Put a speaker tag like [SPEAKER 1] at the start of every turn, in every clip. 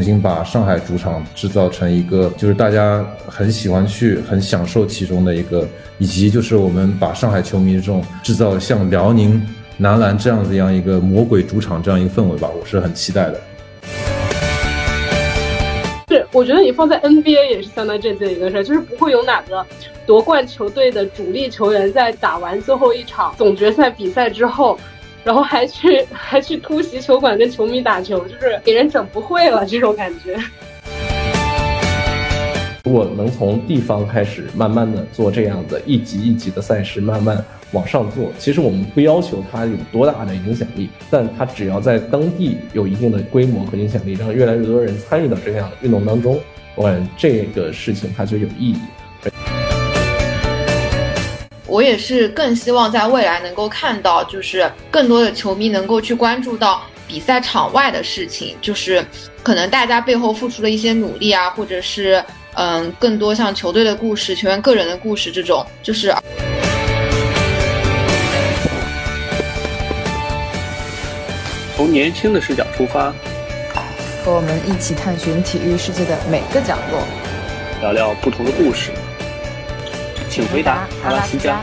[SPEAKER 1] 重新把上海主场制造成一个就是大家很喜欢去、很享受其中的一个，以及就是我们把上海球迷这种制造像辽宁、男篮这样子样一个魔鬼主场这样一个氛围吧，我是很期待的。
[SPEAKER 2] 是，我觉得你放在 NBA 也是相当震惊的一个事儿，就是不会有哪个夺冠球队的主力球员在打完最后一场总决赛比赛之后，然后还去 还去突袭球馆跟球迷打球，就是给人整不会了这种感觉。
[SPEAKER 3] 如果能从地方开始，慢慢的做这样的一级一级的赛事，慢慢。往上做，其实我们不要求它有多大的影响力，但它只要在当地有一定的规模和影响力，让越来越多人参与到这样的运动当中，我感觉这个事情它就有意义。
[SPEAKER 4] 我也是更希望在未来能够看到，就是更多的球迷能够去关注到比赛场外的事情，就是可能大家背后付出的一些努力啊，或者是嗯，更多像球队的故事、球员个人的故事这种，就是。
[SPEAKER 5] 从年轻的视角出发，
[SPEAKER 6] 和我们一起探寻体育世界的每个角落，
[SPEAKER 5] 聊聊不同的故事。请回答阿拉斯加。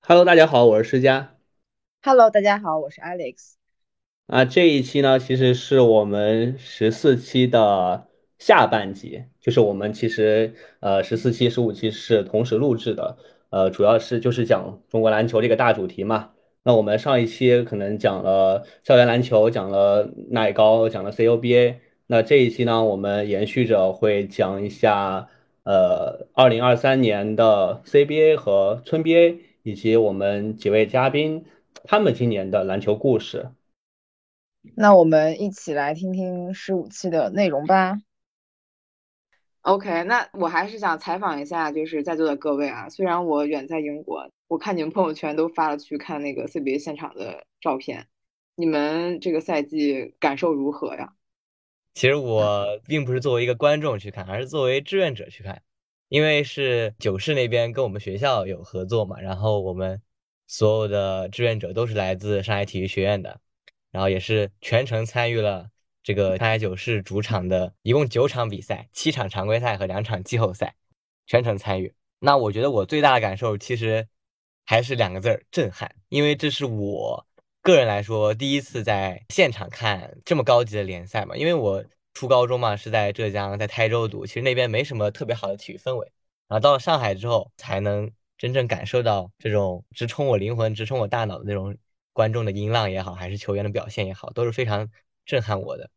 [SPEAKER 5] Hello，大家好，我是施佳。
[SPEAKER 6] Hello，大家好，我是 Alex。
[SPEAKER 5] 啊，这一期呢，其实是我们十四期的下半集，就是我们其实呃十四期、十五期是同时录制的。呃，主要是就是讲中国篮球这个大主题嘛。那我们上一期可能讲了校园篮球，讲了耐高，讲了 CUBA。那这一期呢，我们延续着会讲一下呃，二零二三年的 CBA 和村 BA，以及我们几位嘉宾他们今年的篮球故事。
[SPEAKER 6] 那我们一起来听听十五期的内容吧。
[SPEAKER 7] OK，那我还是想采访一下，就是在座的各位啊。虽然我远在英国，我看你们朋友圈都发了去看那个 CBA 现场的照片，你们这个赛季感受如何呀？
[SPEAKER 8] 其实我并不是作为一个观众去看，而是作为志愿者去看，因为是九市那边跟我们学校有合作嘛，然后我们所有的志愿者都是来自上海体育学院的，然后也是全程参与了。这个上海九市主场的一共九场比赛，七场常规赛和两场季后赛，全程参与。那我觉得我最大的感受其实还是两个字儿：震撼。因为这是我个人来说第一次在现场看这么高级的联赛嘛。因为我初高中嘛是在浙江，在台州读，其实那边没什么特别好的体育氛围。然后到了上海之后，才能真正感受到这种直冲我灵魂、直冲我大脑的那种观众的音浪也好，还是球员的表现也好，都是非常震撼我的。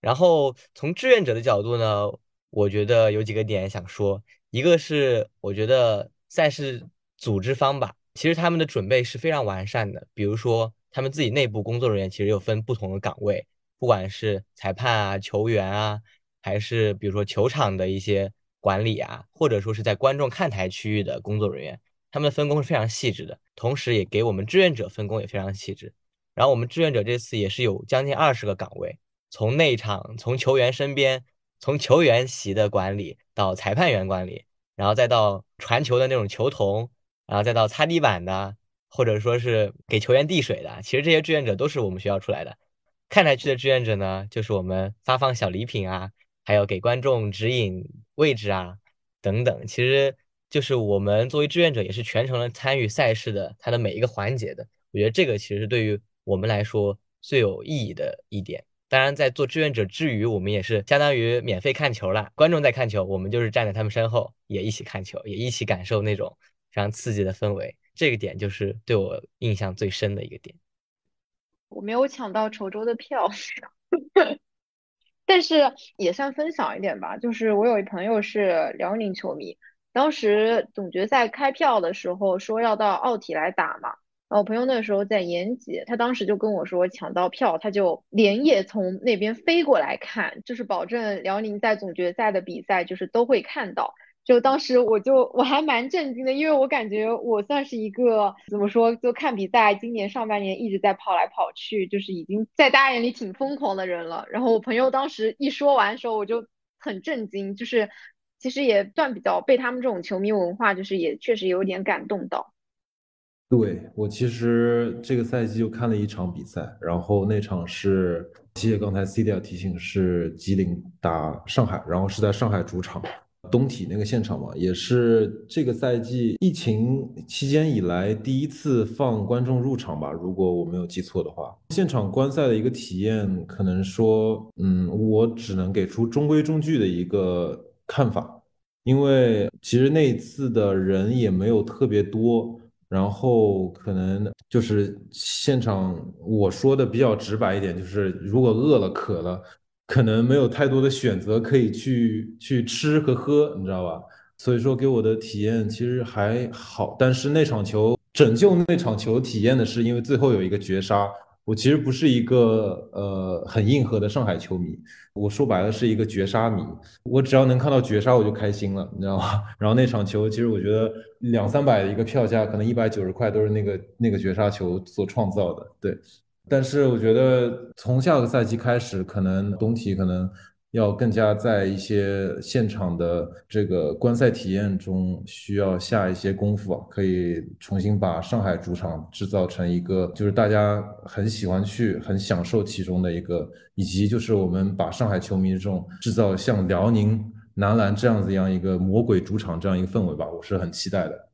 [SPEAKER 8] 然后从志愿者的角度呢，我觉得有几个点想说。一个是我觉得赛事组织方吧，其实他们的准备是非常完善的。比如说他们自己内部工作人员其实有分不同的岗位，不管是裁判啊、球员啊，还是比如说球场的一些管理啊，或者说是在观众看台区域的工作人员，他们的分工是非常细致的。同时，也给我们志愿者分工也非常细致。然后我们志愿者这次也是有将近二十个岗位。从内场，从球员身边，从球员席的管理到裁判员管理，然后再到传球的那种球童，然后再到擦地板的，或者说是给球员递水的，其实这些志愿者都是我们学校出来的。看台区的志愿者呢，就是我们发放小礼品啊，还有给观众指引位置啊，等等。其实就是我们作为志愿者，也是全程的参与赛事的它的每一个环节的。我觉得这个其实是对于我们来说最有意义的一点。当然，在做志愿者之余，我们也是相当于免费看球了。观众在看球，我们就是站在他们身后，也一起看球，也一起感受那种非常刺激的氛围。这个点就是对我印象最深的一个点。
[SPEAKER 7] 我没有抢到稠州的票，但是也算分享一点吧。就是我有一朋友是辽宁球迷，当时总决赛开票的时候说要到奥体来打嘛。然后我朋友那时候在延吉，他当时就跟我说抢到票，他就连夜从那边飞过来看，就是保证辽宁在总决赛的比赛就是都会看到。就当时我就我还蛮震惊的，因为我感觉我算是一个怎么说，就看比赛，今年上半年一直在跑来跑去，就是已经在大家眼里挺疯狂的人了。然后我朋友当时一说完的时候，我就很震惊，就是其实也算比较被他们这种球迷文化，就是也确实有点感动到。
[SPEAKER 1] 对，我其实这个赛季就看了一场比赛，然后那场是，谢谢刚才 C 的提醒，是吉林打上海，然后是在上海主场。东体那个现场嘛，也是这个赛季疫情期间以来第一次放观众入场吧，如果我没有记错的话。现场观赛的一个体验，可能说，嗯，我只能给出中规中矩的一个看法，因为其实那一次的人也没有特别多，然后可能就是现场我说的比较直白一点，就是如果饿了渴了。可能没有太多的选择可以去去吃和喝，你知道吧？所以说给我的体验其实还好。但是那场球拯救那场球体验的是，因为最后有一个绝杀。我其实不是一个呃很硬核的上海球迷，我说白了是一个绝杀迷。我只要能看到绝杀我就开心了，你知道吗？然后那场球其实我觉得两三百的一个票价，可能一百九十块都是那个那个绝杀球所创造的，对。但是我觉得从下个赛季开始，可能东体可能要更加在一些现场的这个观赛体验中需要下一些功夫啊，可以重新把上海主场制造成一个就是大家很喜欢去、很享受其中的一个，以及就是我们把上海球迷这种制造像辽宁男篮这样子一样一个魔鬼主场这样一个氛围吧，我是很期待的。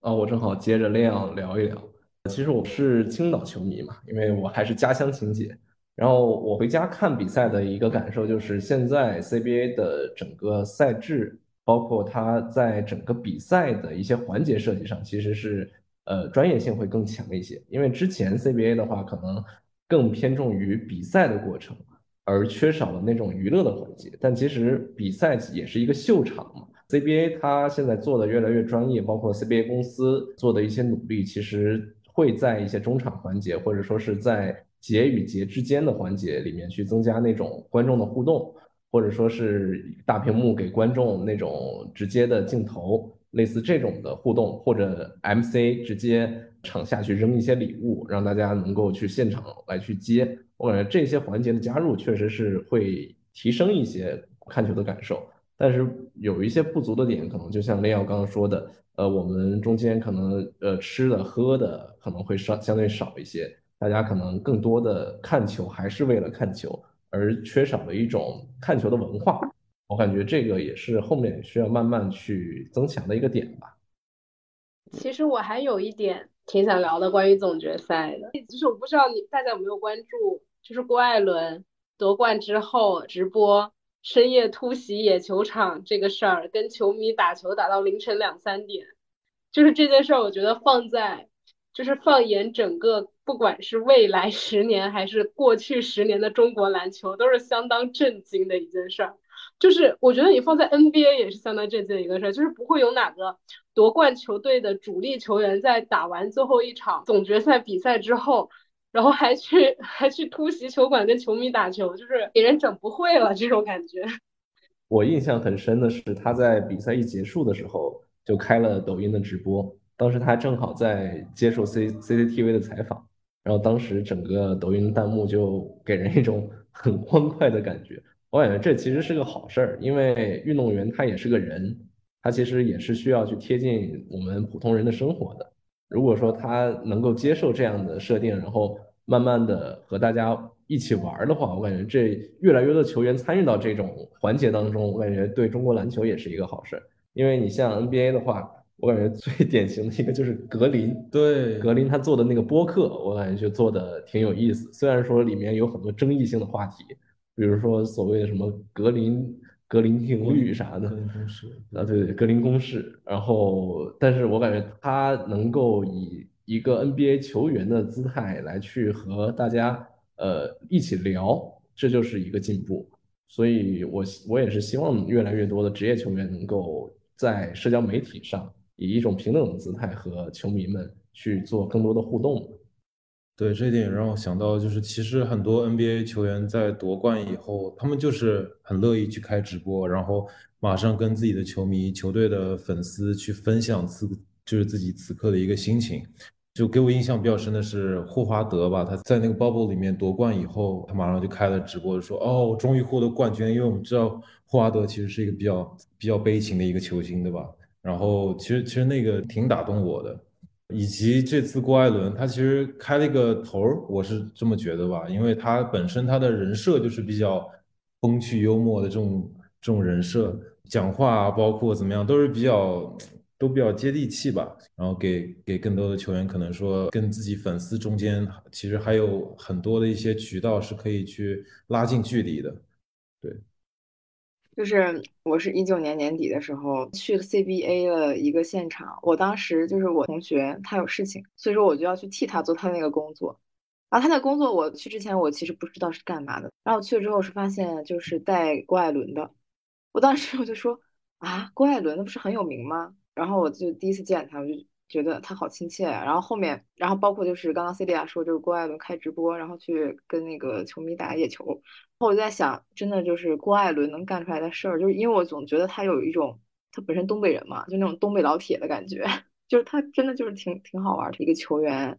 [SPEAKER 3] 啊，我正好接着亮聊一聊。其实我是青岛球迷嘛，因为我还是家乡情节。然后我回家看比赛的一个感受就是，现在 CBA 的整个赛制，包括它在整个比赛的一些环节设计上，其实是呃专业性会更强一些。因为之前 CBA 的话，可能更偏重于比赛的过程，而缺少了那种娱乐的环节。但其实比赛也是一个秀场嘛。CBA 它现在做的越来越专业，包括 CBA 公司做的一些努力，其实。会在一些中场环节，或者说是在节与节之间的环节里面去增加那种观众的互动，或者说是大屏幕给观众那种直接的镜头，类似这种的互动，或者 MC 直接场下去扔一些礼物，让大家能够去现场来去接。我感觉这些环节的加入确实是会提升一些看球的感受，但是有一些不足的点，可能就像雷瑶刚刚说的。呃，我们中间可能呃吃的喝的可能会少相对少一些，大家可能更多的看球还是为了看球，而缺少了一种看球的文化。我感觉这个也是后面需要慢慢去增强的一个点吧。
[SPEAKER 2] 其实我还有一点挺想聊的，关于总决赛的，就是我不知道你大家有没有关注，就是郭艾伦夺冠之后直播。深夜突袭野球场这个事儿，跟球迷打球打到凌晨两三点，就是这件事儿，我觉得放在，就是放眼整个，不管是未来十年还是过去十年的中国篮球，都是相当震惊的一件事儿。就是我觉得你放在 NBA 也是相当震惊的一个事儿，就是不会有哪个夺冠球队的主力球员在打完最后一场总决赛比赛之后。然后还去 还去突袭球馆跟球迷打球，就是给人整不会了这种感觉。
[SPEAKER 3] 我印象很深的是，他在比赛一结束的时候就开了抖音的直播，当时他正好在接受 C CCTV 的采访，然后当时整个抖音弹幕就给人一种 很欢快的感觉。我感觉这其实是个好事儿，因为运动员他也是个人，他其实也是需要去贴近我们普通人的生活的。如果说他能够接受这样的设定，然后慢慢的和大家一起玩的话，我感觉这越来越多的球员参与到这种环节当中，我感觉对中国篮球也是一个好事。因为你像 NBA 的话，我感觉最 典型的一个就是格林，
[SPEAKER 1] 对
[SPEAKER 3] 格林他做的那个播客，我感觉就做的挺有意思。虽然说里面有很多争议性的话题，比如说所谓的什么格林。格林定律啥的，啊，对对，格林公式。然后，但是我感觉他能够以一个 NBA 球员的姿态来去和大家呃一起聊，这就是一个进步。所以，我我也是希望越来越多的职业球员能够在社交媒体上以一种平等的姿态和球迷们去做更多的互动。
[SPEAKER 1] 对，这一点让我想到，就是其实很多 NBA 球员在夺冠以后，他们就是很乐意去开直播，然后马上跟自己的球迷、球队的粉丝去分享自就是自己此刻的一个心情。就给我印象比较深的是霍华德吧，他在那个 bubble 里面夺冠以后，他马上就开了直播，说：“哦，我终于获得冠军。”因为我们知道霍华德其实是一个比较比较悲情的一个球星，对吧？然后其实其实那个挺打动我的。以及这次郭艾伦，他其实开了一个头儿，我是这么觉得吧，因为他本身他的人设就是比较风趣幽默的这种这种人设，讲话，包括怎么样，都是比较都比较接地气吧。然后给给更多的球员，可能说跟自己粉丝中间，其实还有很多的一些渠道是可以去拉近距离的。对，
[SPEAKER 6] 就是我是一九年年底的时候去 CBA 的一个现场，我当时就是我同学他有事情，所以说我就要去替他做他那个工作。然后他那工作我去之前我其实不知道是干嘛的，然后去了之后是发现就是带郭艾伦的，我当时我就说啊，郭艾伦那不是很有名吗？然后我就第一次见他，我就觉得他好亲切。然后后面，然后包括就是刚刚 C 利亚说，就是郭艾伦开直播，然后去跟那个球迷打野球。然后我就在想，真的就是郭艾伦能干出来的事儿，就是因为我总觉得他有一种他本身东北人嘛，就那种东北老铁的感觉，就是他真的就是挺挺好玩的一个球员。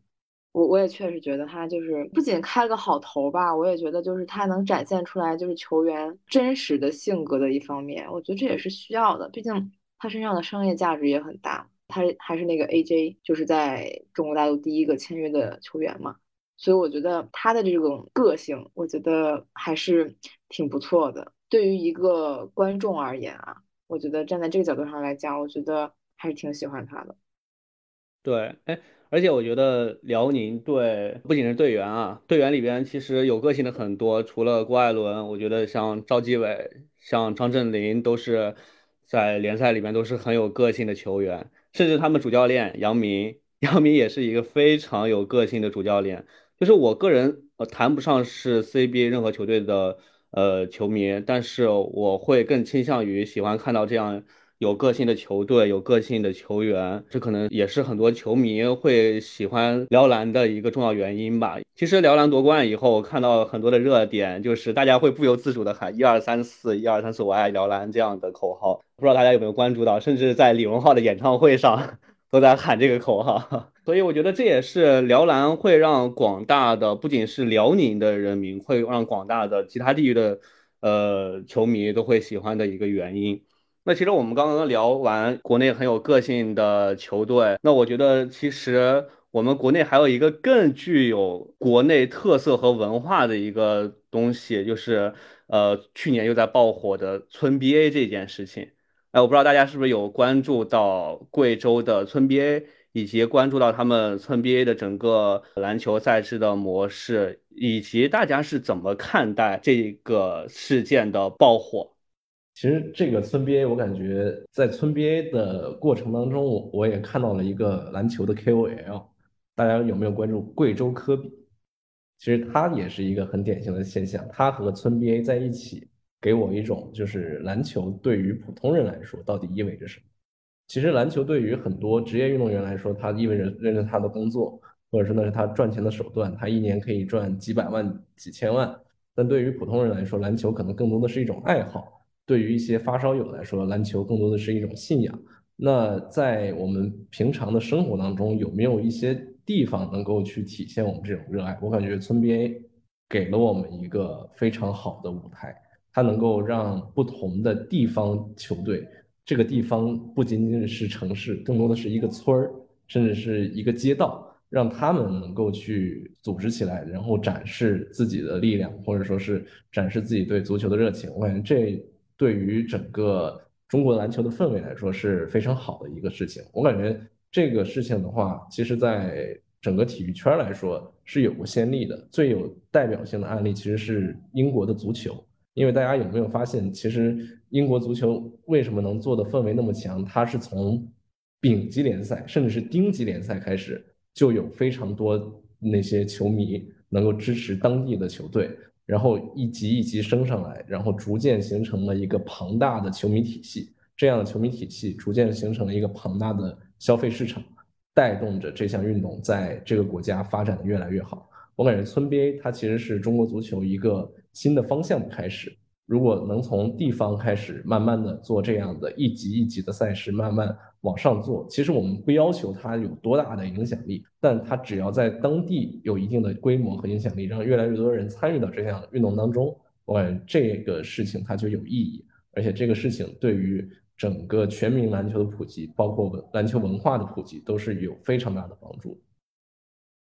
[SPEAKER 6] 我我也确实觉得他就是不仅开了个好头吧，我也觉得就是他能展现出来就是球员真实的性格的一方面，我觉得这也是需要的，毕竟他身上的商业价值也很大，他还是那个 AJ，就是在中国大陆第一个签约的球员嘛，所以我觉得他的这种个性，我觉得还是挺不错的。对于一个观众而言啊，我觉得站在这个角度上来讲，我觉得还是挺喜欢他的。
[SPEAKER 5] 对，哎。而且我觉得辽宁队不仅是队员啊，队员里边其实有个性的很多。除了郭艾伦，我觉得像赵继伟、像张镇麟都是在联赛里面都是很有个性的球员。甚至他们主教练杨明，杨明也是一个非常有个性的主教练。就是我个人呃谈不上是 CBA 任何球队的呃球迷，但是我会更倾向于喜欢看到这样。有个性的球队，有个性的球员，这可能也是很多球迷会喜欢辽篮的一个重要原因吧。其实辽篮夺冠以后，我看到很多的热点，就是大家会不由自主的喊“一二三四，一二三四，我爱辽篮”这样的口号。不知道大家有没有关注到，甚至在李荣浩的演唱会上都在喊这个口号。所以我觉得这也是辽篮会让广大的，不仅是辽宁的人民，会让广大的其他地域的呃球迷都会喜欢的一个原因。那其实我们刚刚聊完国内很有个性的球队，那我觉得其实我们国内还有一个更具有国内特色和文化的一个东西，就是呃去年又在爆火的村 BA 这件事情。哎，我不知道大家是不是有关注到贵州的村 BA，以及关注到他们村 BA 的整个篮球赛事的模式，以及大家是怎么看待这个事件的爆火？
[SPEAKER 3] 其实这个村 BA，我感觉在村 BA 的过程当中，我我也看到了一个篮球的 KOL，大家有没有关注贵州科比？其实他也是一个很典型的现象，他和村 BA 在一起，给我一种就是篮球对于普通人来说到底意味着什么？其实篮球对于很多职业运动员来说，它意味着认识他的工作，或者说那是他赚钱的手段，他一年可以赚几百万、几千万。但对于普通人来说，篮球可能更多的是一种爱好。对于一些发烧友来说，篮球更多的是一种信仰。那在我们平常的生活当中，有没有一些地方能够去体现我们这种热爱？我感觉村 BA 给了我们一个非常好的舞台，它能够让不同的地方球队，这个地方不仅仅是城市，更多的是一个村儿，甚至是一个街道，让他们能够去组织起来，然后展示自己的力量，或者说是展示自己对足球的热情。我感觉这。对于整个中国篮球的氛围来说是非常好的一个事情。我感觉这个事情的话，其实在整个体育圈来说是有过先例的。最有代表性的案例其实是英国的足球，因为大家有没有发现，其实英国足球为什么能做的氛围那么强？它是从丙级联赛甚至是丁级联赛开始，就有非常多那些球迷能够支持当地的球队。然后一级一级升上来，然后逐渐形成了一个庞大的球迷体系。这样的球迷体系逐渐形成了一个庞大的消费市场，带动着这项运动在这个国家发展的越来越好。我感觉村 BA 它其实是中国足球一个新的方向的开始。如果能从地方开始，慢慢的做这样的一级一级的赛事，慢慢往上做，其实我们不要求它有多大的影响力，但它只要在当地有一定的规模和影响力，让越来越多人参与到这项运动当中，我感觉这个事情它就有意义，而且这个事情对于整个全民篮球的普及，包括篮球文化的普及，都是有非常大的帮助。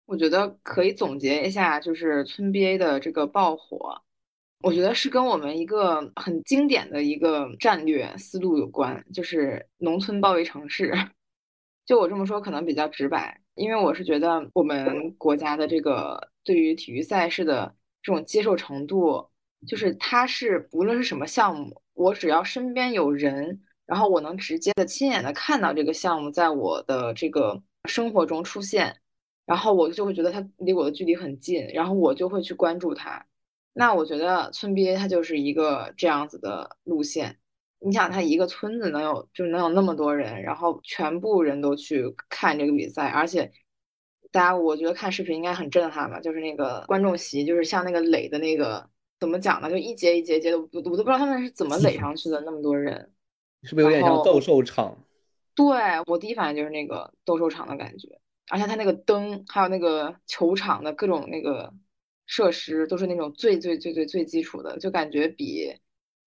[SPEAKER 6] 我觉得可以总结一下，就是村 BA 的这个爆火，我觉得是跟我们一个很经典的一个战略思路有关，就是农村包围城市。就我这么说可能比较直白，因为我是觉得我们国家的这个对于体育赛事的这种接受程度，就是它是不论是什么项目，我只要身边有人，然后我能直接的亲眼的看到这个项目在我的这个生活中出现。然后我就会觉得它离我的距离很近，然后我就会去关注它。那我觉得村 BA 它就是一个这样子的路线。你想，它一个村子能有，就能有那么多人，然后全部人都去看这个比赛，而且大家我觉得看视频应该很震撼吧？就是那个观众席，就是像那个垒的那个，怎么讲呢？就一节一节节的，我我都不知道他们是怎么垒上去的，那么多人，
[SPEAKER 5] 是不是有点像斗兽场？
[SPEAKER 6] 对我第一反应就是那个斗兽场的感觉。而且它那个灯，还有那个球场的各种那个设施，都是那种最最最最最基础的，就感觉比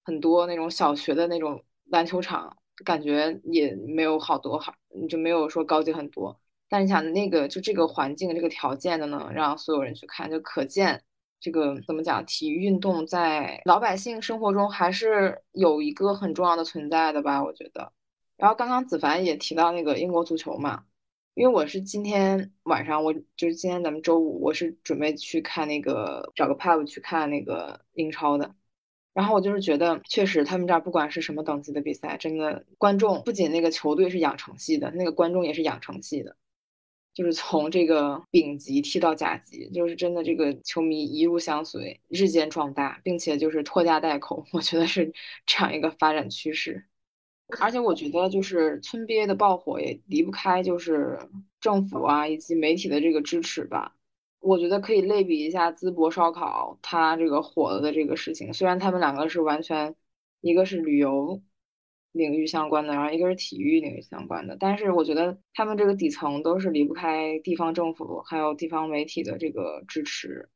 [SPEAKER 6] 很多那种小学的那种篮球场，感觉也没有好多好，就没有说高级很多。但你想，那个就这个环境、这个条件的呢，让所有人去看，就可见这个怎么讲，体育运动在老百姓生活中还是有一个很重要的存在的吧？我觉得。然后刚刚子凡也提到那个英国足球嘛。因为我是今天晚上，我就是今天咱们周五，我是准备去看那个找个 pub 去看那个英超的。然后我就是觉得，确实他们这儿不管是什么等级的比赛，真的观众不仅那个球队是养成系的，那个观众也是养成系的，就是从这个丙级踢到甲级，就是真的这个球迷一路相随，日渐壮大，并且就是拖家带口，我觉得是这样一个发展趋势。而且我觉得，就是村 BA 的爆火也离不开就是政府啊以及媒体的这个支持吧。我觉得可以类比一下淄博烧烤它这个火了的这个事情。虽然他们两个是完全，一个是旅游领域相关的，然后一个是体育领域相关的，但是我觉得他们这个底层都是离不开地方政府还有地方媒体的这个支持。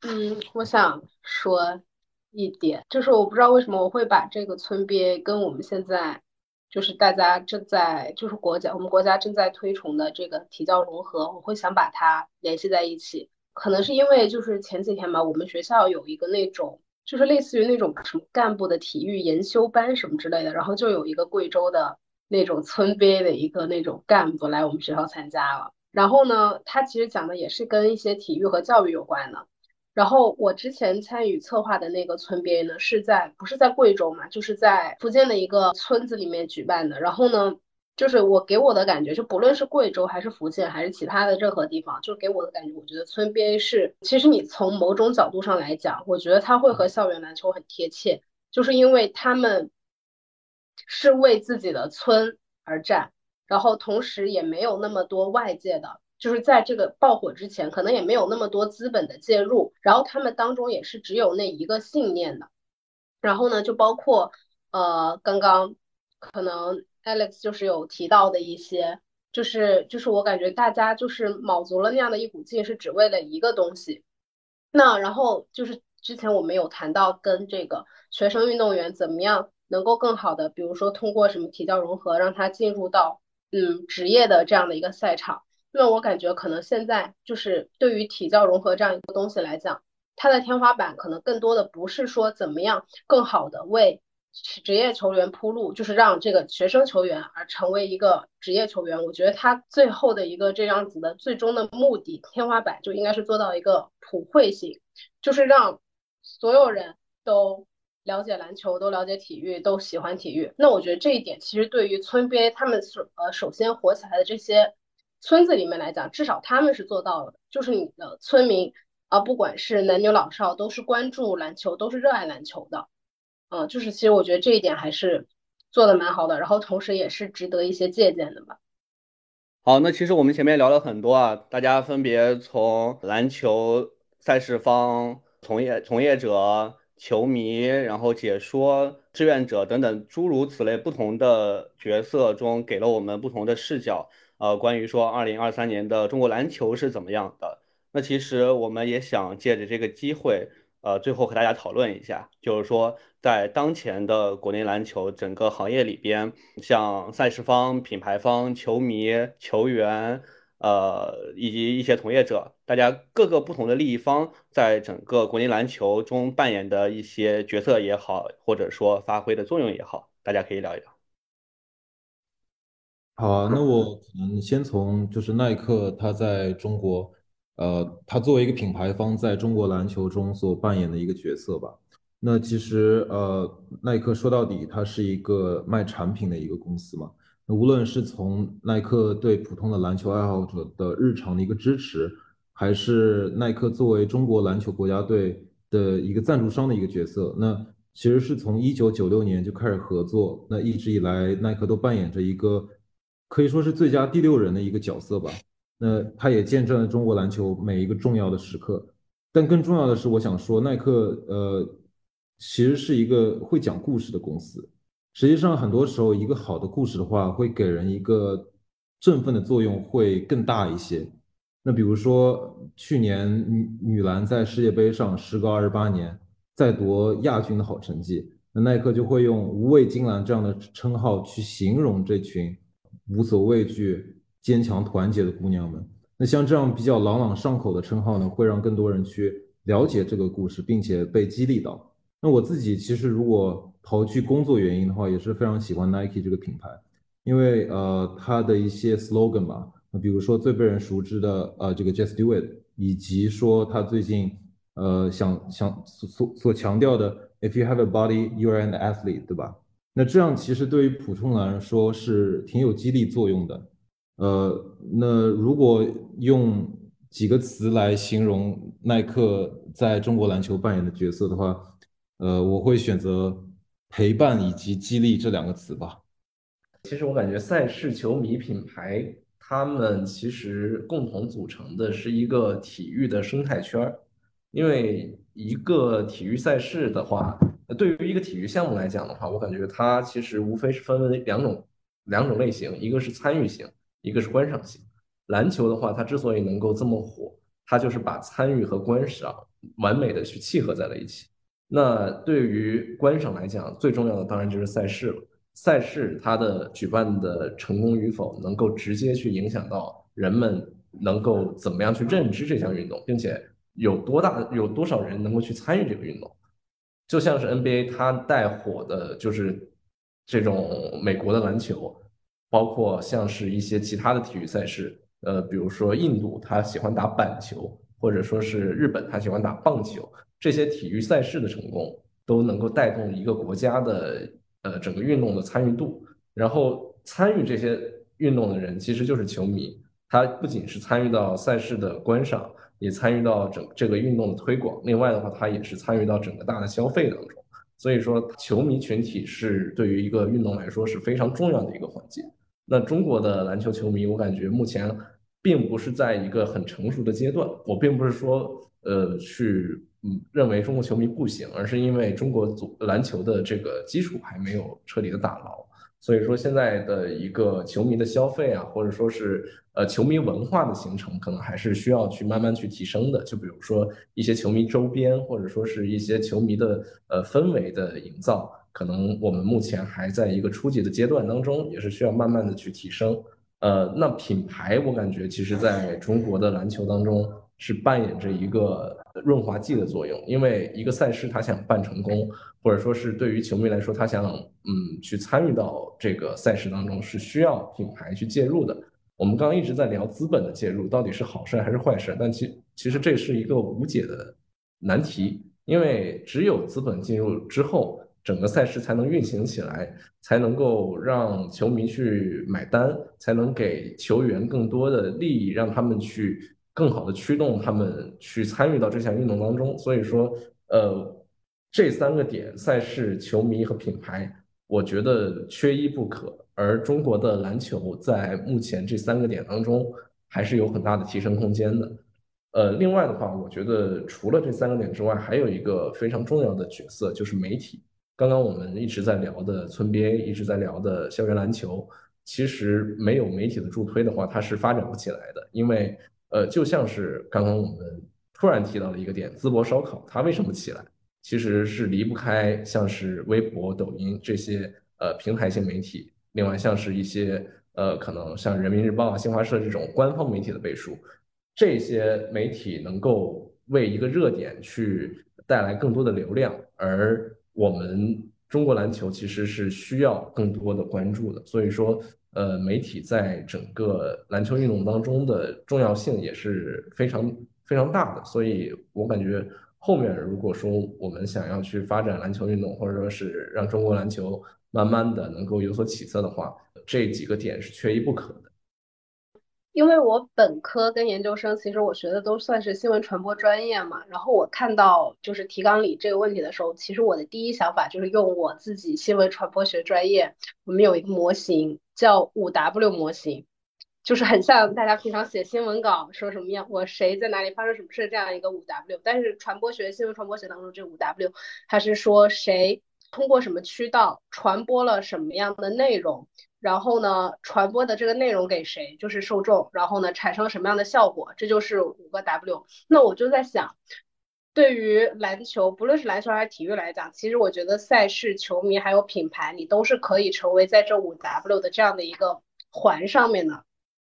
[SPEAKER 2] 嗯，我想说。一点就是我不知道为什么我会把这个村 BA 跟我们现在就是大家正在就是国家我们国家正在推崇的这个体教融合，我会想把它联系在一起。可能是因为就是前几天吧，我们学校有一个那种就是类似于那种什么干部的体育研修班什么之类的，然后就有一个贵州的那种村 BA 的一个那种干部来我们学校参加了。然后呢，他其实讲的也是跟一些体育和教育有关的。然后我之前参与策划的那个村 BA 呢，是在不是在贵州嘛，就是在福建的一个村子里面举办的。然后呢，就是我给我的感觉，就不论是贵州还是福建还是其他的任何地方，就给我的感觉，我觉得村 BA 是，其实你从某种角度上来讲，我觉得它会和校园篮球很贴切，就是因为他们是为自己的村而战，然后同时也没有那么多外界的。就是在这个爆火之前，可能也没有那么多资本的介入，然后他们当中也是只有那一个信念的。然后呢，就包括呃，刚刚可能 Alex 就是有提到的一些，就是就是我感觉大家就是卯足了那样的一股劲，是只为了一个东西。那然后就是之前我们有谈到跟这个学生运动员怎么样能够更好的，比如说通过什么体教融合，让他进入到嗯职业的这样的一个赛场。那我感觉可能现在就是对于体教融合这样一个东西来讲，它的天花板可能更多的不是说怎么样更好的为职业球员铺路，就是让这个学生球员而成为一个职业球员。我觉得它最后的一个这样子的最终的目的天花板就应该是做到一个普惠性，就是让所有人都了解篮球，都了解体育，都喜欢体育。那我觉得这一点其实对于村边他们首呃首先火起来的这些。村子里面来讲，至少他们是做到了的，就是你的村民啊，不管是男女老少，都是关注篮球，都是热爱篮球的，嗯，就是其实我觉得这一点还是做的蛮好的，然后同时也是值得一些借鉴的吧。
[SPEAKER 5] 好，那其实我们前面聊了很多啊，大家分别从篮球赛事方、从业从业者、球迷，然后解说、志愿者等等诸如此类不同的角色中，给了我们不同的视角。呃，关于说二零二三年的中国篮球是怎么样的？那其实我们也想借着这个机会，呃，最后和大家讨论一下，就是说，在当前的国内篮球整个行业里边，像赛事方、品牌方、球迷、球员，呃，以及一些从业者，大家各个不同的利益方，在整个国内篮球中扮演的一些角色也好，或者说发挥的作用也好，大家可以聊一聊。
[SPEAKER 1] 好，那我可能先从就是耐克它在中国。呃，它作为一个品牌方，在中国篮球中所扮演的一个角色吧。那其实，呃，耐克说到底，它是一个卖产品的一个公司嘛。那无论是从耐克对普通的篮球爱好者的日常的一个支持，还是耐克作为中国篮球国家队的一个赞助商的一个角色，那其实是从一九九六年就开始合作，那一直以来，耐克都扮演着一个可以说是最佳第六人的一个角色吧。那他也见证了中国篮球每一个重要的时刻，但更重要的是，我想说，耐克呃，其实是一个会讲故事的公司。实际上，很多时候，一个好的故事的话，会给人一个振奋的作用，会更大一些。那比如说，去年女女篮在世界杯上时隔二十八年再夺亚军的好成绩，那耐克就会用“无畏金兰”这样的称号去形容这群无所畏惧。坚强团结的姑娘们，那像这样比较朗朗上口的称号呢，会让更多人去了解这个故事，并且被激励到。那我自己其实如果刨去工作原因的话，也是非常喜欢 Nike 这个品牌，因为呃它的一些 slogan 吧，那比如说最被人熟知的呃这个 Just Do It，以及说他最近呃想想所所所强调的 If you have a body, you are an athlete，对吧？那这样其实对于普通人来说是挺有激励作用的。呃，那如果用几个词来形容耐克在中国篮球扮演的角色的话，呃，我会选择陪伴以及激励这两个词吧。
[SPEAKER 3] 其实我感觉赛事、球迷、品牌，他们其实共同组成的是一个体育的生态圈儿。因为一个体育赛事的话，对于一个体育项目来讲的话，我感觉它其实无非是分为两种两种类型，一个是参与型。一个是观赏型，篮球的话，它之所以能够这么火，它就是把参与和观赏完美的去契合在了一起。那对于观赏来讲，最重要的当然就是赛事了。赛事它的举办的成功与否，能够直接去影响到人们能够怎么样去认知这项运动，并且有多大有多少人能够去参与这个运动。就像是 NBA 它带火的就是这种美国的篮球。包括像是一些其他的体育赛事，呃，比如说印度，他喜欢打板球，或者说是日本，他喜欢打棒球，这些体育赛事的成功都能够带动一个国家的呃整个运动的参与度。然后参与这些运动的人其实就是球迷，他不仅是参与到赛事的观赏，也参与到整这个运动的推广。另外的话，他也是参与到整个大的消费当中。所以说，球迷群体是对于一个运动来说是非常重要的一个环节。那中国的篮球球迷，我感觉目前并不是在一个很成熟的阶段。我并不是说，呃，去嗯认为中国球迷不行，而是因为中国足篮球的这个基础还没有彻底的打牢。所以说，现在的一个球迷的消费啊，或者说是呃球迷文化的形成，可能还是需要去慢慢去提升的。就比如说一些球迷周边，或者说是一些球迷的呃氛围的营造。可能我们目前还在一个初级的阶段当中，也是需要慢慢的去提升。呃，那品牌我感觉其实在中国的篮球当中是扮演着一个润滑剂的作用，因为一个赛事它想办成功，或者说是对于球迷来说，他想嗯去参与到这个赛事当中，是需要品牌去介入的。我们刚刚一直在聊资本的介入到底是好事还是坏事，但其其实这是一个无解的难题，因为只有资本进入之后。整个赛事才能运行起来，才能够让球迷去买单，才能给球员更多的利益，让他们去更好的驱动他们去参与到这项运动当中。所以说，呃，这三个点，赛事、球迷和品牌，我觉得缺一不可。而中国的篮球在目前这三个点当中，还是有很大的提升空间的。呃，另外的话，我觉得除了这三个点之外，还有一个非常重要的角色，就是媒体。刚刚我们一直在聊的村 BA，一直在聊的校园篮球，其实没有媒体的助推的话，它是发展不起来的。因为，呃，就像是刚刚我们突然提到了一个点，淄博烧烤它为什么起来，其实是离不开像是微博、抖音这些呃平台性媒体，另外像是一些呃可能像人民日报啊、新华社这种官方媒体的背书，这些媒体能够为一个热点去带来更多的流量，而我们中国篮球其实是需要更多的关注的，所以说。呃，媒体在整个篮球运动当中的重要性也是非常非常大的，所以我感觉后面如果说我们想要去发展篮球运动，或者说是让中国篮球慢慢的能够有所起色的话，这几个点是缺一不可的。
[SPEAKER 2] 因为我本科跟研究生，其实我学的都算是新闻传播专业嘛。然后我看到就是提纲里这个问题的时候，其实我的第一想法就是用我自己新闻传播学专业，我们有一个模型叫五 W 模型，就是很像大家平常写新闻稿说什么样，我谁在哪里发生什么事这样一个五 W。但是传播学新闻传播学当中这五 W，它是说谁通过什么渠道传播了什么样的内容。然后呢，传播的这个内容给谁就是受众，然后呢，产生了什么样的效果，这就是五个 W。那我就在想，对于篮球，不论是篮球还是体育来讲，其实我觉得赛事、球迷还有品牌，你都是可以成为在这五 W 的这样的一个环上面的。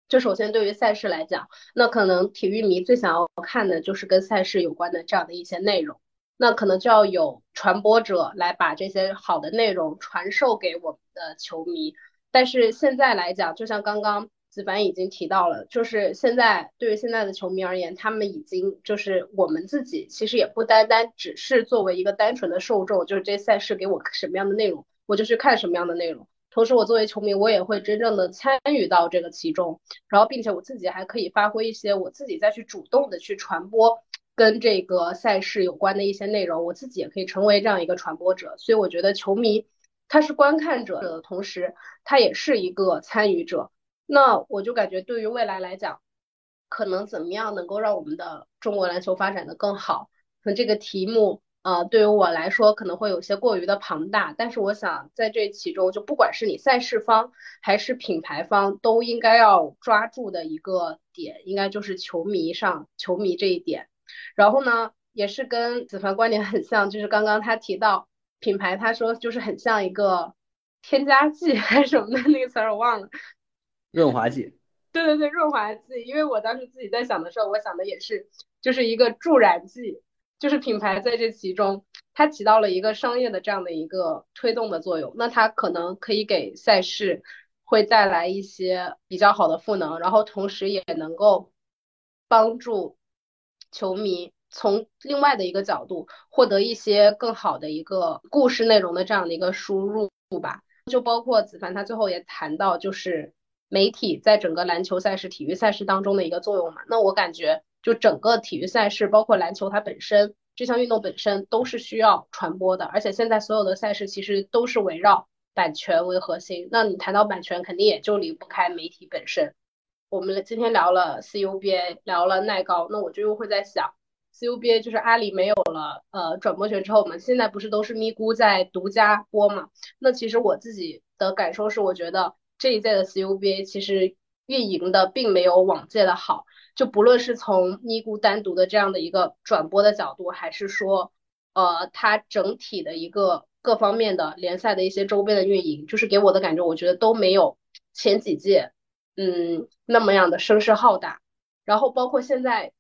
[SPEAKER 2] 就首先对于赛事来讲，那可能体育迷最想要看的就是跟赛事有关的这样的一些内容，那可能就要有传播者来把这些好的内容传授给我们的球迷。但是现在来讲，就像刚刚子凡已经提到了，就是现在对于现在的球迷而言，他们已经就是我们自己，其实也不单单只是作为一个单纯的受众，就是这赛事给我什么样的内容，我就去看什么样的内容。同时，我作为球迷，我也会真正的参与到这个其中，然后并且我自己还可以发挥一些我自己再去主动的去传播跟这个赛事有关的一些内容，我自己也可以成为这样一个传播者。所以我觉得球迷。他是观看者的同时，他也是一个参与者。那我就感觉，对于未来来讲，可能怎么样能够让我们的中国篮球发展的更好？可能这个题目，呃，对于我来说可能会有些过于的庞大。但是我想在这其中，就不管是你赛事方还是品牌方，都应该要抓住的一个点，应该就是球迷上球迷这一点。然后呢，也是跟子凡观点很像，就是刚刚他提到。品牌他说就是很像一个添加剂 还是什么的那个词儿我忘了，
[SPEAKER 5] 润滑剂。
[SPEAKER 2] 对对对，润滑剂。因为我当时自己在想的时候，我想的也是就是一个助燃剂，就是品牌在这其中它起到了一个商业的这样的一个推动的作用。那它可能可以给赛事会带来一些比较好的赋能，然后同时也能够帮助球迷。从另外的一个角度获得一些更好的一个故事内容的这样的一个输入吧，就包括子凡他最后也谈到，就是媒体在整个篮球赛事、体育赛事当中的一个作用嘛。那我感觉，就整个体育赛事，包括篮球它本身这项运动本身都是需要传播的，而且现在所有的赛事其实都是围绕版权为核心。那你谈到版权，肯定也就离不开媒体本身。我们今天聊了 CUBA，聊了耐高，那我就又会在想。CUBA 就是阿里没有了呃转播权之后我们，现在不是都是咪咕在独家播嘛？那其实我自己的感受是，我觉得这一届的 CUBA 其实运营的并没有往届的好，就不论是从咪咕单独的这样的一个转播的角度，还是说呃它整体的一个各方面的联赛的一些周边的运营，就是给我的感觉，我觉得都没有前几届嗯那么样的声势浩大。然后包括现在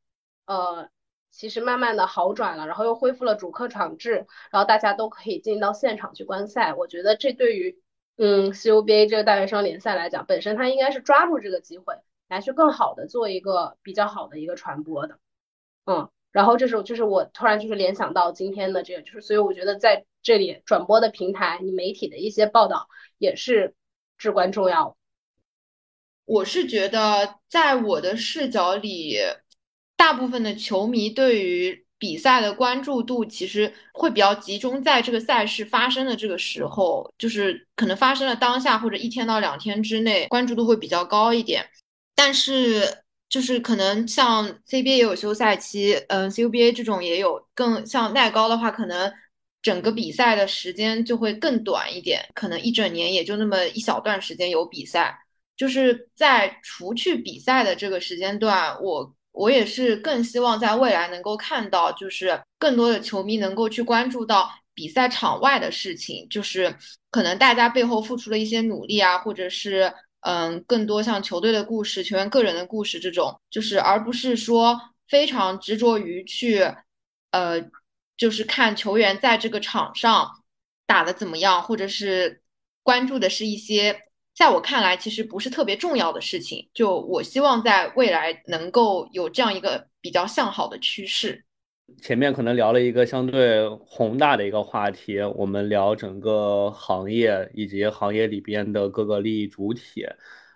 [SPEAKER 2] 呃。其实慢慢的好转了，然后又恢复了主客场制，然后大家都可以进到现场去观赛。我觉得这对于嗯 CUBA 这个大学生联赛来讲，本身它应该是抓住这个机会来去更好的做一个比较好的一个传播的。嗯，然后这时候就是我突然就是联想到今天的这个，就是所以我觉得在这里转播的平台，你媒体的一些报道也是至关重要。
[SPEAKER 4] 我是觉得在我的视角里。大部分的球迷对于比赛的关注度其实会比较集中在这个赛事发生的这个时候，就是可能发生了当下或者一天到两天之内，关注度会比较高一点。但是就是可能像 CBA 也有休赛期，嗯，CUBA 这种也有，更像耐高的话，可能整个比赛的时间就会更短一点，可能一整年也就那么一小段时间有比赛。就是在除去比赛的这个时间段，我。我也是更希望在未来能够看到，就是更多的球迷能够去关注到比赛场外的事情，就是可能大家背后付出了一些努力啊，或者是嗯，更多像球队的故事、球员个人的故事这种，就是而不是说非常执着于去，呃，就是看球员在这个场上打的怎么样，或者是关注的是一些。在我看来，其实不是特别重要的事情。就我希望在未来能够有这样一个比较向好的趋势。
[SPEAKER 5] 前面可能聊了一个相对宏大的一个话题，我们聊整个行业以及行业里边的各个利益主体。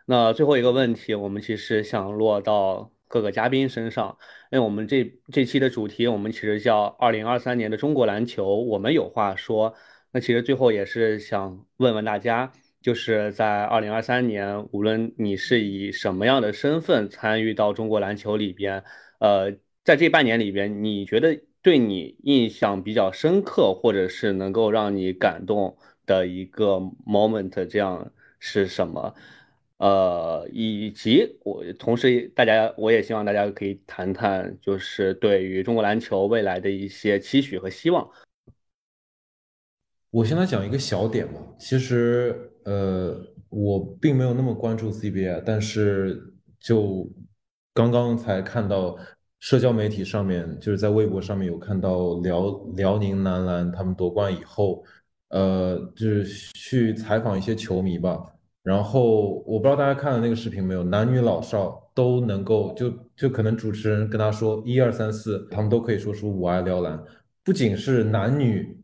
[SPEAKER 5] 那最后一个问题，我们其实想落到各个嘉宾身上，因为我们这这期的主题，我们其实叫“二零二三年的中国篮球”，我们有话说。那其实最后也是想问问大家。就是在二零二三年，无论你是以什么样的身份参与到中国篮球里边，呃，在这半年里边，你觉得对你印象比较深刻，或者是能够让你感动的一个 moment，这样是什么？呃，以及我同时，大家我也希望大家可以谈谈，就是对于中国篮球未来的一些期许和希望。
[SPEAKER 1] 我先来讲一个小点吧。其实，呃，我并没有那么关注 CBA，但是就刚刚才看到社交媒体上面，就是在微博上面有看到辽辽宁男篮他们夺冠以后，呃，就是去采访一些球迷吧。然后我不知道大家看了那个视频没有，男女老少都能够就就可能主持人跟他说一二三四，他们都可以说出我爱辽篮，不仅是男女。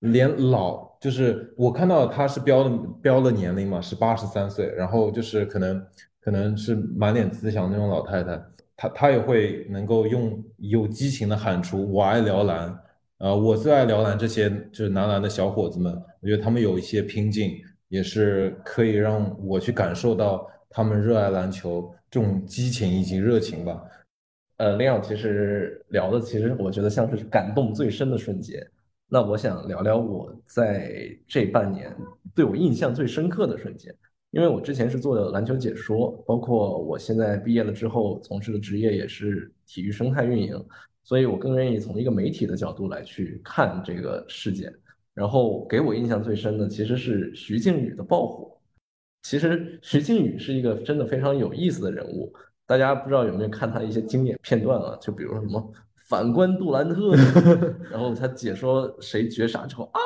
[SPEAKER 1] 连老就是我看到他是标的标的年龄嘛，是八十三岁，然后就是可能可能是满脸慈祥那种老太太，她她也会能够用有激情的喊出我爱辽篮，呃，我最爱辽篮这些就是男篮的小伙子们，我觉得他们有一些拼劲，也是可以让我去感受到他们热爱篮球这种激情以及热情吧。
[SPEAKER 3] 呃，林阳其实聊的其实我觉得像是感动最深的瞬间。那我想聊聊我在这半年对我印象最深刻的瞬间，因为我之前是做篮球解说，包括我现在毕业了之后从事的职业也是体育生态运营，所以我更愿意从一个媒体的角度来去看这个事件。然后给我印象最深的其实是徐静宇的爆火。其实徐静宇是一个真的非常有意思的人物，大家不知道有没有看他一些经典片段啊？就比如说什么。反观杜兰特，然后他解说谁绝杀之后啊，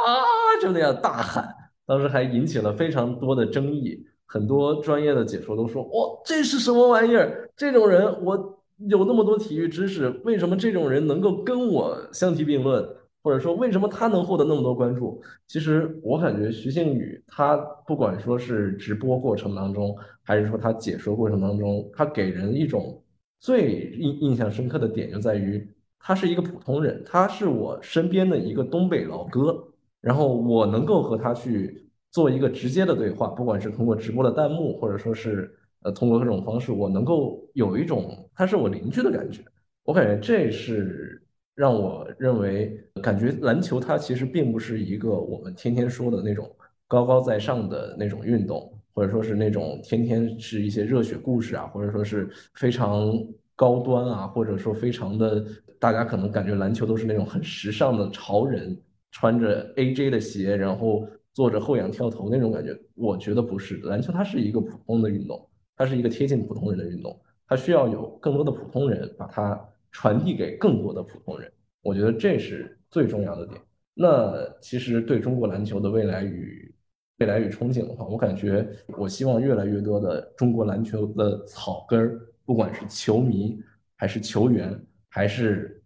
[SPEAKER 3] 就那样大喊，当时还引起了非常多的争议，很多专业的解说都说，哇，这是什么玩意儿？这种人，我有那么多体育知识，为什么这种人能够跟我相提并论？或者说，为什么他能获得那么多关注？其实我感觉徐静宇，他不管说是直播过程当中，还是说他解说过程当中，他给人一种最印印象深刻的点就在于。他是一个普通人，他是我身边的一个东北老哥，然后我能够和他去做一个直接的对话，不管是通过直播的弹幕，或者说是呃通过各种方式，我能够有一种他是我邻居的感觉。我感觉这是让我认为，感觉篮球它其实并不是一个我们天天说的那种高高在上的那种运动，或者说是那种天天是一些热血故事啊，或者说是非常高端啊，或者说非常的。大家可能感觉篮球都是那种很时尚的潮人，穿着 AJ 的鞋，然后做着后仰跳投那种感觉。我觉得不是，篮球它是一个普通的运动，它是一个贴近普通人的运动，它需要有更多的普通人把它传递给更多的普通人。我觉得这是最重要的点。那其实对中国篮球的未来与未来与憧憬的话，我感觉我希望越来越多的中国篮球的草根儿，不管是球迷还是球员。还是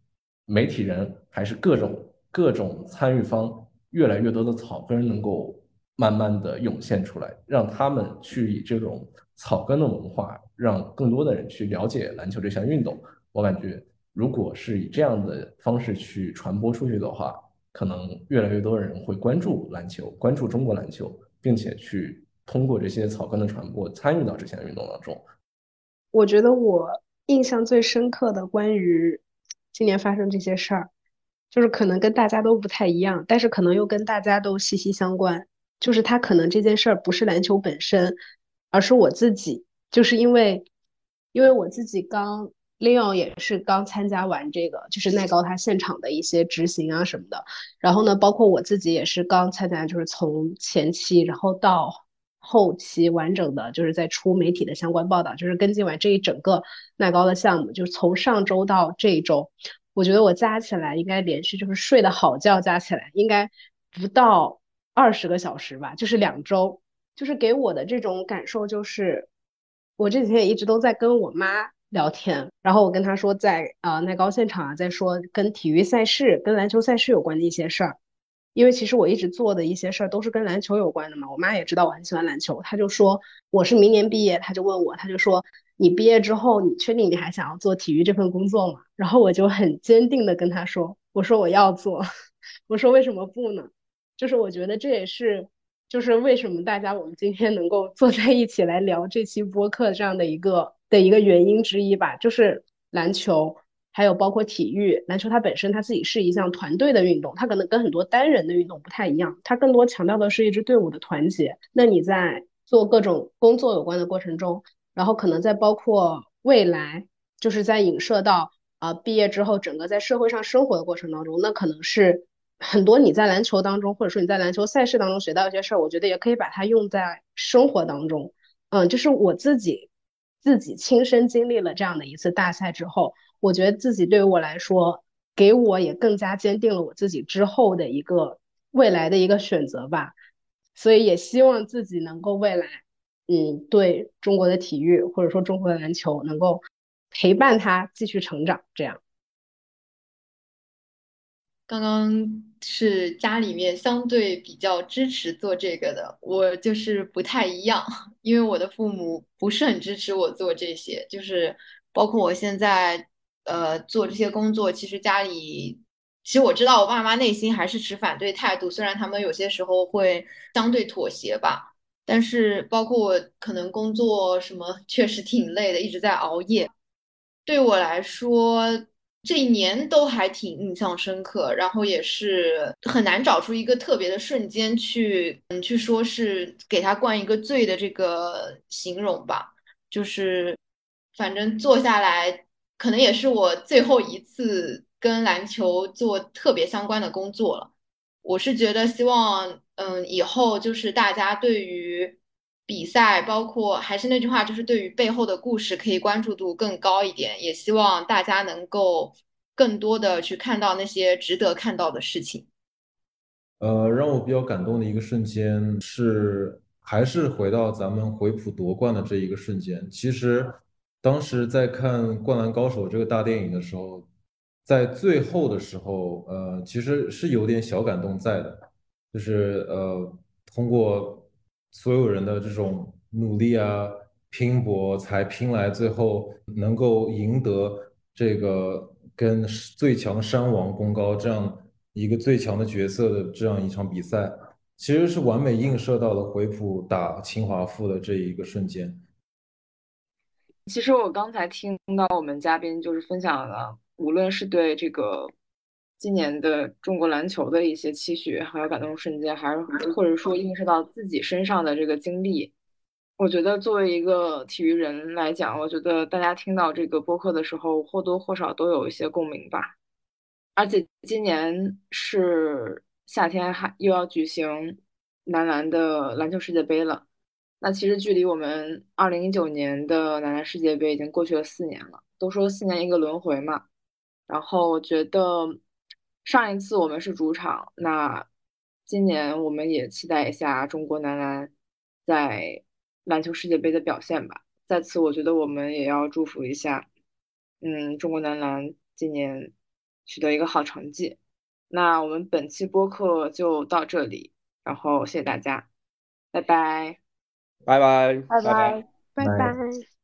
[SPEAKER 3] 媒体人，还是各种各种参与方，越来越多的草根能够慢慢的涌现出来，让他们去以这种草根的文化，让更多的人去了解篮球这项运动。我感觉，如果是以这样的方式去传播出去的话，可能越来越多的人会关注篮球，关注中国篮球，并且去通过这些草根的传播，参与到这项运动当中。
[SPEAKER 2] 我觉得我。印象最深刻的关于今年发生这些事儿，就是可能跟大家都不太一样，但是可能又跟大家都息息相关。就是他可能这件事儿不是篮球本身，而是我自己，就是因为因为我自己刚 Leon 也是刚参加完这个，就是耐高他现场的一些执行啊什么的。然后呢，包括我自己也是刚参加，就是从前期然后到后期完整的就是在出媒体的相关报道，就是跟进完这一整个耐高的项目，就是从上周到这一周，我觉得我加起来应该连续就是睡的好觉加起来应该不到二十个小时吧，就是两周，就是给我的这种感受就是，我这几天也一直都在跟我妈。聊天，然后我跟他说，在呃耐高现场啊，在说跟体育赛事、跟篮球赛事有关的一些事儿，因为其实我一直做的一些事儿都是跟篮球有关的嘛。我妈也知道我很喜欢篮球，她就说我是明年毕业，她就问我，她就说你毕业之后，你确定你还想要做体育这份工作吗？然后我就很坚定的跟她说，我说我要做，我说为什么不呢？就是我觉得这也是，就是为什么大家我们今天能够坐在一起来聊这期播客这样的一个。的一个原因之一吧，就是篮球，还有包括体育。篮球它本身它自己是一项团队的运动，它可能跟很多单人的运动不太一样，它更多强调的是一支队伍的团结。那你在做各种工作有关的过程中，然后可能在包括未来，就是在影射到啊毕业之后整个在社会上生活的过程当中，那可能是很多你在篮球当中，或者说你在篮球赛事当中学到一些事儿，我觉得也可以把它用在生活当中。嗯，就是我自己。自己亲身经历了这样的一次大赛之后，我觉得自己对于我来说，给我也更加坚定了我自己之后的一个未来的一个选择吧。所以也希望自己能够未来，嗯，对中国的体育或者说中国的篮球能够陪伴他继续成长。这样，
[SPEAKER 4] 刚刚是家里面相对比较支持做这个的，我就是不太一样。因为我的父母不是很支持我做这些，就是包括我现在呃做这些工作，其实家里其实我知道我爸妈内心还是持反对态度，虽然他们有些时候会相对妥协吧，但是包括我可能工作什么确实挺累的，一直在熬夜，对我来说。这一年都还挺印象深刻，然后也是很难找出一个特别的瞬间去，嗯，去说是给他冠一个醉的这个形容吧。就是，反正坐下来，可能也是我最后一次跟篮球做特别相关的工作了。我是觉得希望，嗯，以后就是大家对于比赛，包括还是那句话，就是对于背后的故事，可以关注度更高一点。也希望大家能够更多的去看到那些值得看到的事情。
[SPEAKER 1] 呃，让我比较感动的一个瞬间是，还是回到咱们回浦夺冠的这一个瞬间。其实当时在看《灌篮高手》这个大电影的时候，在最后的时候，呃，其实是有点小感动在的，就是呃，通过。所有人的这种努力啊、拼搏，才拼来最后能够赢得这个跟最强山王功高这样一个最强的角色的这样一场比赛，其实是完美映射到了回浦打清华附的这一个瞬间。
[SPEAKER 6] 其实我刚才听到我们嘉宾就是分享了，无论是对这个。今年的中国篮球的一些期许，还有感动瞬间，还是或者说映射到自己身上的这个经历，我觉得作为一个体育人来讲，我觉得大家听到这个播客的时候，或多或少都有一些共鸣吧。而且今年是夏天，还又要举行男篮的篮球世界杯了。那其实距离我们二零一九年的男篮世界杯已经过去了四年了。都说四年一个轮回嘛，然后我觉得。上一次我们是主场，那今年我们也期待一下中国男篮在篮球世界杯的表现吧。在此，我觉得我们也要祝福一下，嗯，中国男篮今年取得一个好成绩。那我们本期播客就到这里，然后谢谢大家，拜拜，
[SPEAKER 5] 拜拜，
[SPEAKER 2] 拜拜，拜拜。